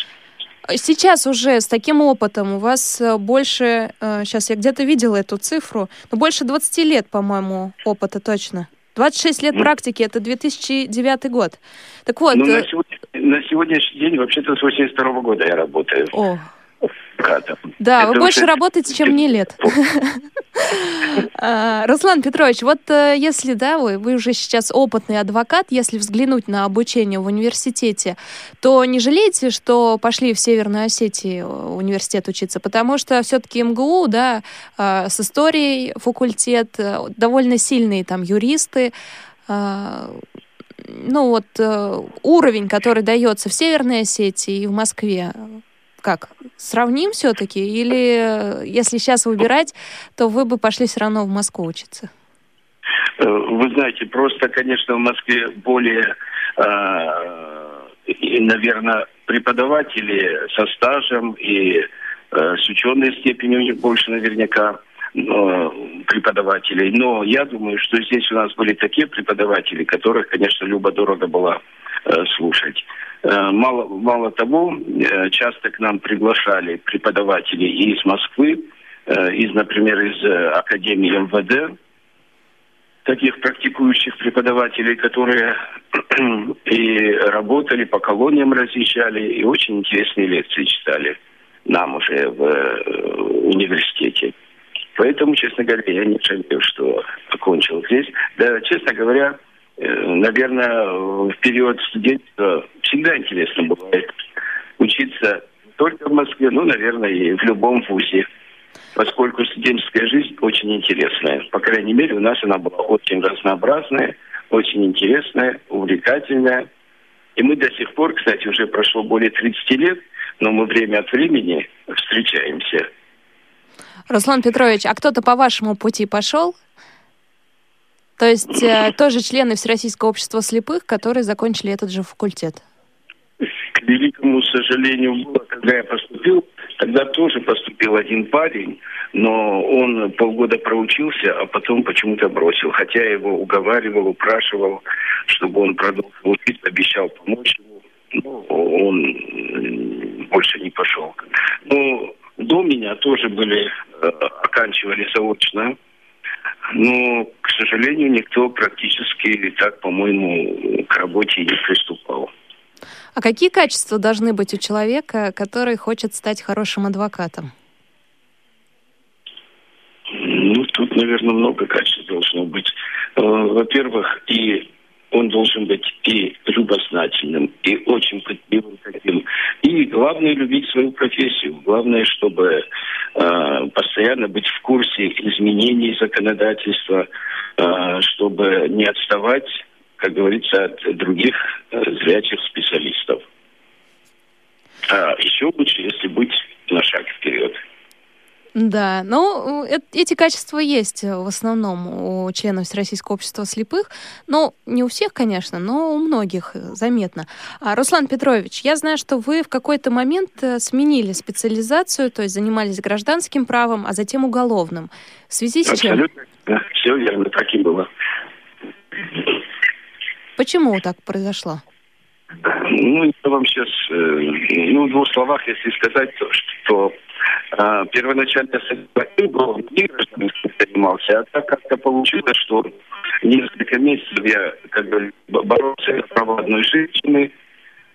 Сейчас уже с таким опытом у вас э, больше, сейчас э, я где-то видела эту цифру, но больше 20 лет, по-моему, опыта точно. 26 лет ну, практики, это 2009 год. Так вот... Ну, на, сегодня, на сегодняшний день, вообще-то, с 82 года я работаю. О, да, вы больше работаете, чем мне лет. А, Руслан Петрович, вот э, если, да, вы, вы уже сейчас опытный адвокат, если взглянуть на обучение в университете, то не жалеете, что пошли в Северную Осетию э, университет учиться? Потому что все-таки МГУ, да, а, с историей факультет, э, довольно сильные там юристы, а, ну вот уровень, который дается в Северной Осетии и в Москве, как, сравним все-таки? Или если сейчас выбирать, то вы бы пошли все равно в Москву учиться? Э, вы знаете, просто, конечно, в Москве более, э, наверное, преподаватели со стажем и э, с ученой степенью у них больше наверняка преподавателей. Но я думаю, что здесь у нас были такие преподаватели, которых, конечно, любо-дорого было слушать. Э, мало, мало того, э, часто к нам приглашали преподаватели из Москвы, э, из, например, из Академии МВД, таких практикующих преподавателей, которые и работали, по колониям разъезжали, и очень интересные лекции читали нам уже в университете. Поэтому, честно говоря, я не жалею, что окончил здесь. Да, честно говоря, наверное, в период студенчества всегда интересно бывает учиться только в Москве, ну, наверное, и в любом вузе. Поскольку студенческая жизнь очень интересная. По крайней мере, у нас она была очень разнообразная, очень интересная, увлекательная. И мы до сих пор, кстати, уже прошло более 30 лет, но мы время от времени встречаемся. Руслан Петрович, а кто-то по вашему пути пошел? То есть э, тоже члены Всероссийского общества слепых, которые закончили этот же факультет? К великому сожалению, было, когда я поступил, тогда тоже поступил один парень, но он полгода проучился, а потом почему-то бросил. Хотя его уговаривал, упрашивал, чтобы он продолжил учиться, обещал помочь ему. Но он больше не пошел. Но до меня тоже были, э, оканчивали заочно но, к сожалению, никто практически так, по-моему, к работе не приступал. А какие качества должны быть у человека, который хочет стать хорошим адвокатом? Ну, тут, наверное, много качеств должно быть. Э, во-первых, и он должен быть и любознательным, и очень пытливым таким. И главное, любить свою профессию. Главное, чтобы э, постоянно быть в курсе изменений законодательства, э, чтобы не отставать, как говорится, от других э, зрячих специалистов. А еще лучше, если быть на шаг вперед. Да, ну, эти качества есть в основном у членов Всероссийского общества слепых. Ну, не у всех, конечно, но у многих заметно. А, Руслан Петрович, я знаю, что вы в какой-то момент э, сменили специализацию, то есть занимались гражданским правом, а затем уголовным. В связи с Абсолютно, чем? Да, все верно, так и было. Почему так произошло? Ну, я вам сейчас, э, ну, в двух словах, если сказать, то, что а, первоначально я был занимался, а так как-то получилось, что несколько месяцев я как бы боролся за право одной женщины,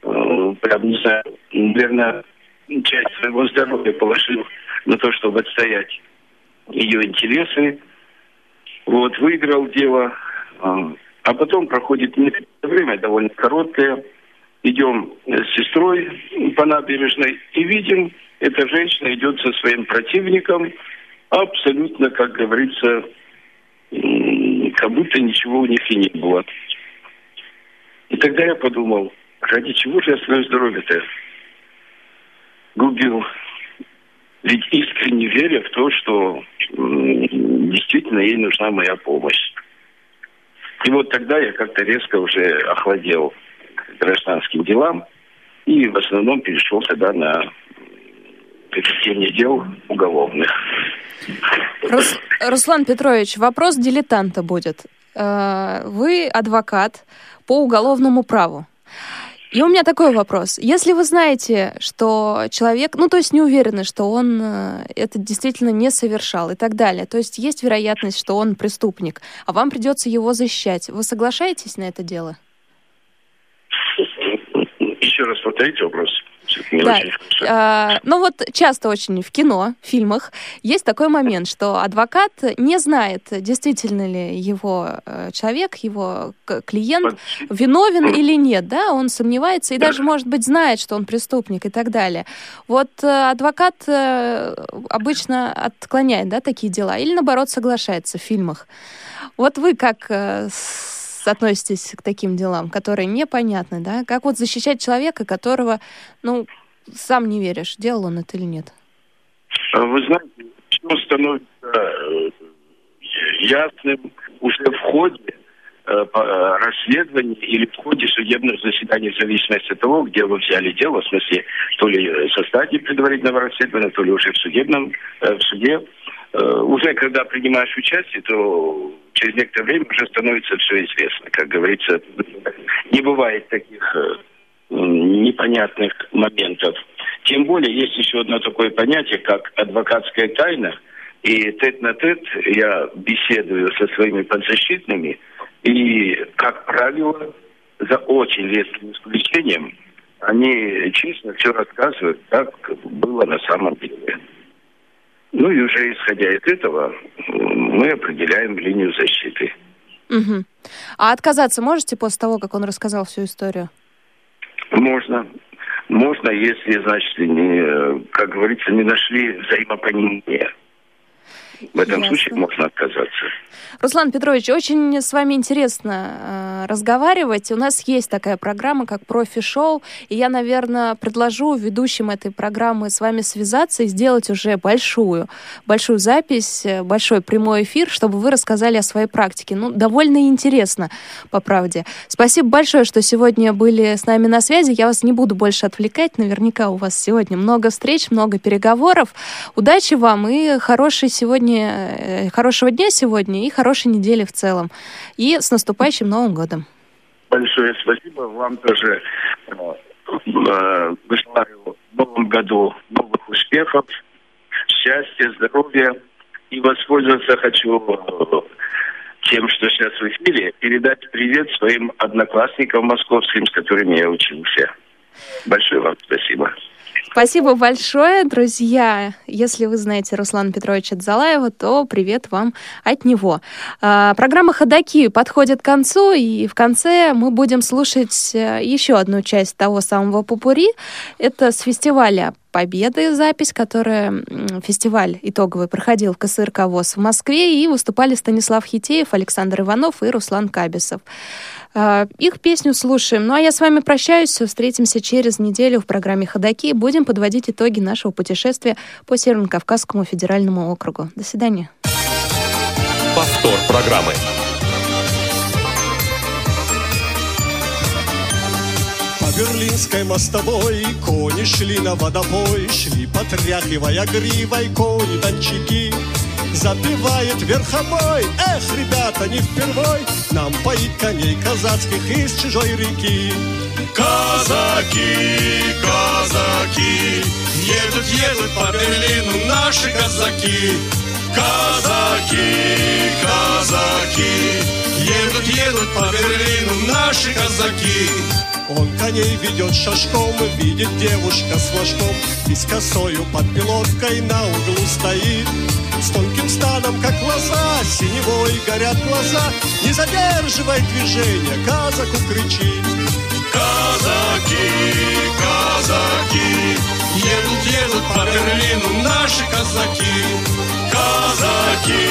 э, прям, не знаю, наверное, часть своего здоровья положил на то, чтобы отстоять ее интересы. Вот, выиграл дело. А, а потом проходит время, довольно короткое. Идем с сестрой по набережной и видим, эта женщина идет со своим противником, абсолютно, как говорится, как будто ничего у них и не было. И тогда я подумал, ради чего же я свое здоровье-то губил? Ведь искренне веря в то, что действительно ей нужна моя помощь. И вот тогда я как-то резко уже охладел к гражданским делам и в основном перешел тогда на ведение дел уголовных. Рус, Руслан Петрович, вопрос дилетанта будет. Э, вы адвокат по уголовному праву. И у меня такой вопрос. Если вы знаете, что человек, ну, то есть не уверены, что он э, это действительно не совершал и так далее, то есть есть вероятность, что он преступник, а вам придется его защищать, вы соглашаетесь на это дело? Еще раз повторите вопрос. Да. А, ну вот часто очень в кино, в фильмах есть такой момент, что адвокат не знает, действительно ли его э, человек, его клиент виновен или нет, да, он сомневается и даже, может быть, знает, что он преступник и так далее. Вот э, адвокат э, обычно отклоняет, да, такие дела или, наоборот, соглашается в фильмах. Вот вы как относитесь к таким делам, которые непонятны, да? Как вот защищать человека, которого, ну, сам не веришь, делал он это или нет? А вы знаете, все становится э, ясным уже в ходе э, э, расследования или в ходе судебных заседаний, в зависимости от того, где вы взяли дело, в смысле, то ли со стадии предварительного расследования, то ли уже в судебном, в суде. Уже когда принимаешь участие, то через некоторое время уже становится все известно. Как говорится, не бывает таких э, непонятных моментов. Тем более есть еще одно такое понятие, как адвокатская тайна. И тет на тет я беседую со своими подзащитными, и, как правило, за очень редким исключением, они честно все рассказывают, как было на самом деле. Ну и уже исходя из этого мы определяем линию защиты. Угу. А отказаться можете после того, как он рассказал всю историю? Можно. Можно, если, значит, не, как говорится, не нашли взаимопонимания. В этом Ясно. случае можно отказаться. Руслан Петрович, очень с вами интересно э, разговаривать. У нас есть такая программа, как профи-шоу, и я, наверное, предложу ведущим этой программы с вами связаться и сделать уже большую, большую запись, э, большой прямой эфир, чтобы вы рассказали о своей практике. Ну, довольно интересно, по правде. Спасибо большое, что сегодня были с нами на связи. Я вас не буду больше отвлекать. Наверняка у вас сегодня много встреч, много переговоров. Удачи вам и хорошей сегодня, э, хорошего дня сегодня и хорошей недели в целом. И с наступающим Новым годом. Большое спасибо вам тоже. Э, желаю в новом году новых успехов, счастья, здоровья. И воспользоваться хочу э, тем, что сейчас в эфире, передать привет своим одноклассникам московским, с которыми я учился. Большое вам спасибо. Спасибо большое, друзья. Если вы знаете Руслана Петровича Дзалаева, то привет вам от него. А, программа «Ходоки» подходит к концу, и в конце мы будем слушать э, еще одну часть того самого попури. Это с фестиваля Победы запись, которая фестиваль итоговый проходил в КСРК ВОЗ в Москве, и выступали Станислав Хитеев, Александр Иванов и Руслан Кабисов. А, их песню слушаем. Ну а я с вами прощаюсь. Встретимся через неделю в программе «Ходоки». Будем подводить итоги нашего путешествия по Северно-Кавказскому федеральному округу. До свидания. Повтор программы. Берлинской мостовой кони шли на водопой, Шли, потряхивая гривой кони-дончики. Запевает верховой, эх, ребята, не впервой Нам поить коней казацких из чужой реки. Казаки, казаки, едут, едут по Берлину наши казаки. Казаки, казаки, едут, едут по Берлину наши казаки. Он коней ведет шашком, видит девушка с флажком. И с косою под пилоткой на углу стоит. С тонким станом, как лоза, синевой горят глаза. Не задерживай движения, казаку кричит Казаки, казаки, едут, едут по Берлину наши казаки. Казаки,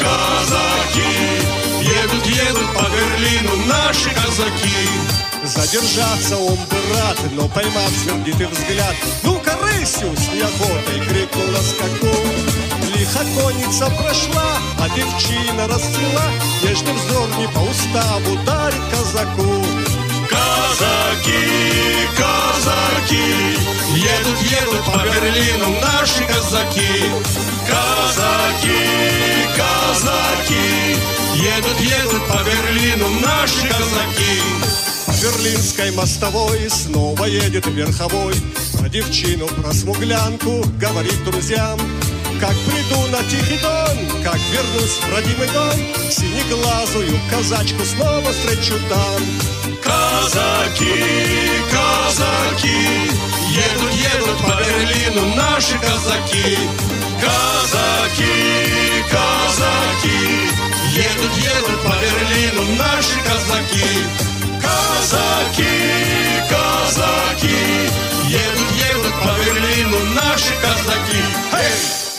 казаки, едут, едут по Берлину наши казаки. Задержаться он бы рад, но поймав сердитый взгляд Ну-ка, рысью с неохотой крикнул на скаку Лихо конница прошла, а девчина расцвела Нежный взор не по уставу дарит казаку Казаки, казаки, едут, едут по Берлину наши казаки. Казаки, казаки, едут, едут по Берлину наши казаки. Берлинской мостовой снова едет верховой Про девчину, про смуглянку говорит друзьям Как приду на Тихий Дон, как вернусь в родимый дом Синеглазую казачку снова встречу там Казаки, казаки, едут, едут по Берлину наши казаки. Казаки, казаки, едут, едут по Берлину наши казаки. Казаки, казаки, едут, едут по Берлину наши казаки.